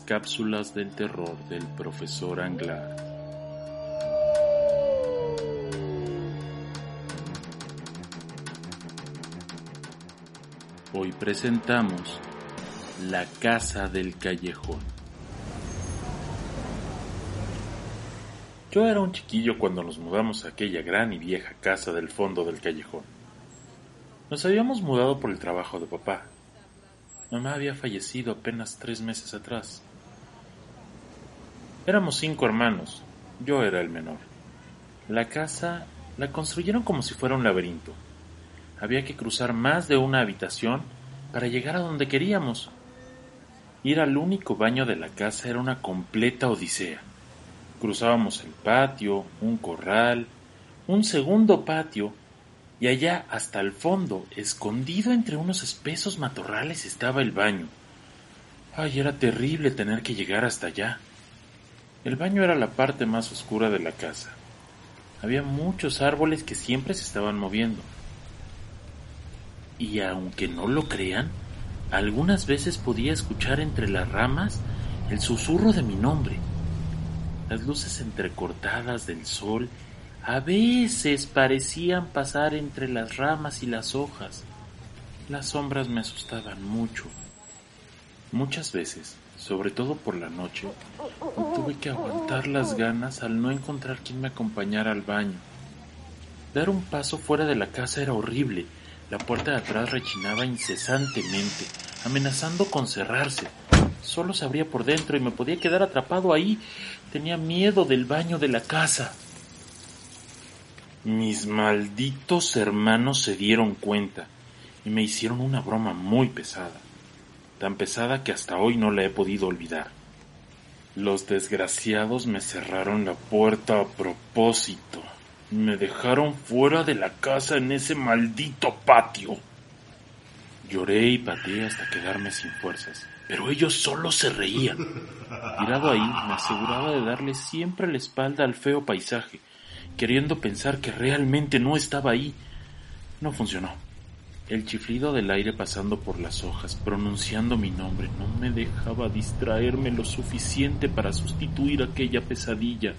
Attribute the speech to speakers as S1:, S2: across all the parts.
S1: cápsulas del terror del profesor Anglar. Hoy presentamos La Casa del Callejón. Yo era un chiquillo cuando nos mudamos a aquella gran y vieja casa del fondo del callejón. Nos habíamos mudado por el trabajo de papá. Mamá había fallecido apenas tres meses atrás. Éramos cinco hermanos, yo era el menor. La casa la construyeron como si fuera un laberinto. Había que cruzar más de una habitación para llegar a donde queríamos. Ir al único baño de la casa era una completa odisea. Cruzábamos el patio, un corral, un segundo patio y allá hasta el fondo, escondido entre unos espesos matorrales, estaba el baño. Ay, era terrible tener que llegar hasta allá. El baño era la parte más oscura de la casa. Había muchos árboles que siempre se estaban moviendo. Y aunque no lo crean, algunas veces podía escuchar entre las ramas el susurro de mi nombre. Las luces entrecortadas del sol a veces parecían pasar entre las ramas y las hojas. Las sombras me asustaban mucho. Muchas veces, sobre todo por la noche, tuve que aguantar las ganas al no encontrar quien me acompañara al baño. Dar un paso fuera de la casa era horrible. La puerta de atrás rechinaba incesantemente, amenazando con cerrarse. Solo se abría por dentro y me podía quedar atrapado ahí. Tenía miedo del baño de la casa. Mis malditos hermanos se dieron cuenta y me hicieron una broma muy pesada, tan pesada que hasta hoy no la he podido olvidar. Los desgraciados me cerraron la puerta a propósito me dejaron fuera de la casa en ese maldito patio. Lloré y pateé hasta quedarme sin fuerzas, pero ellos solo se reían. Tirado ahí, me aseguraba de darle siempre la espalda al feo paisaje queriendo pensar que realmente no estaba ahí. No funcionó. El chiflido del aire pasando por las hojas, pronunciando mi nombre, no me dejaba distraerme lo suficiente para sustituir aquella pesadilla.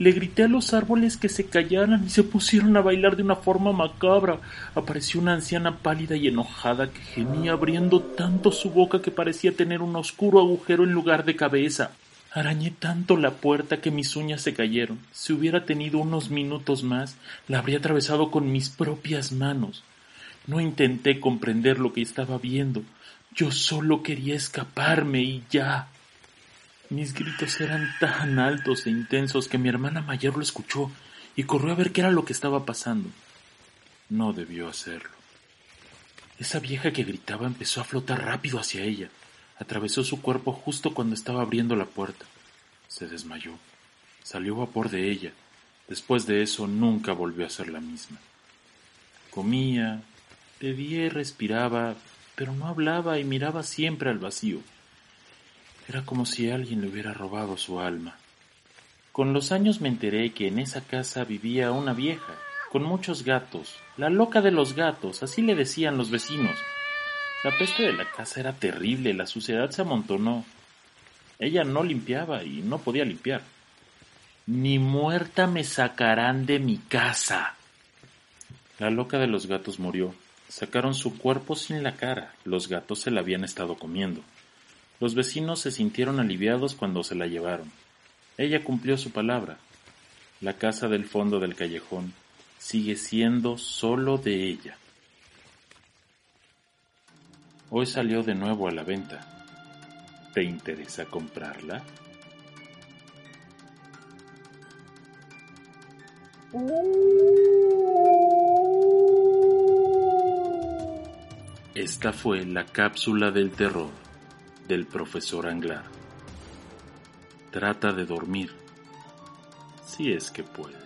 S1: Le grité a los árboles que se callaran y se pusieron a bailar de una forma macabra. Apareció una anciana pálida y enojada que gemía abriendo tanto su boca que parecía tener un oscuro agujero en lugar de cabeza. Arañé tanto la puerta que mis uñas se cayeron. Si hubiera tenido unos minutos más, la habría atravesado con mis propias manos. No intenté comprender lo que estaba viendo. Yo solo quería escaparme y ya. Mis gritos eran tan altos e intensos que mi hermana mayor lo escuchó y corrió a ver qué era lo que estaba pasando. No debió hacerlo. Esa vieja que gritaba empezó a flotar rápido hacia ella. Atravesó su cuerpo justo cuando estaba abriendo la puerta. Se desmayó. Salió vapor de ella. Después de eso nunca volvió a ser la misma. Comía, bebía y respiraba, pero no hablaba y miraba siempre al vacío. Era como si alguien le hubiera robado su alma. Con los años me enteré que en esa casa vivía una vieja, con muchos gatos, la loca de los gatos, así le decían los vecinos. La peste de la casa era terrible, la suciedad se amontonó. Ella no limpiaba y no podía limpiar. Ni muerta me sacarán de mi casa. La loca de los gatos murió. Sacaron su cuerpo sin la cara. Los gatos se la habían estado comiendo. Los vecinos se sintieron aliviados cuando se la llevaron. Ella cumplió su palabra. La casa del fondo del callejón sigue siendo solo de ella. Hoy salió de nuevo a la venta. ¿Te interesa comprarla? Esta fue la cápsula del terror del profesor Anglar. Trata de dormir, si es que puedes.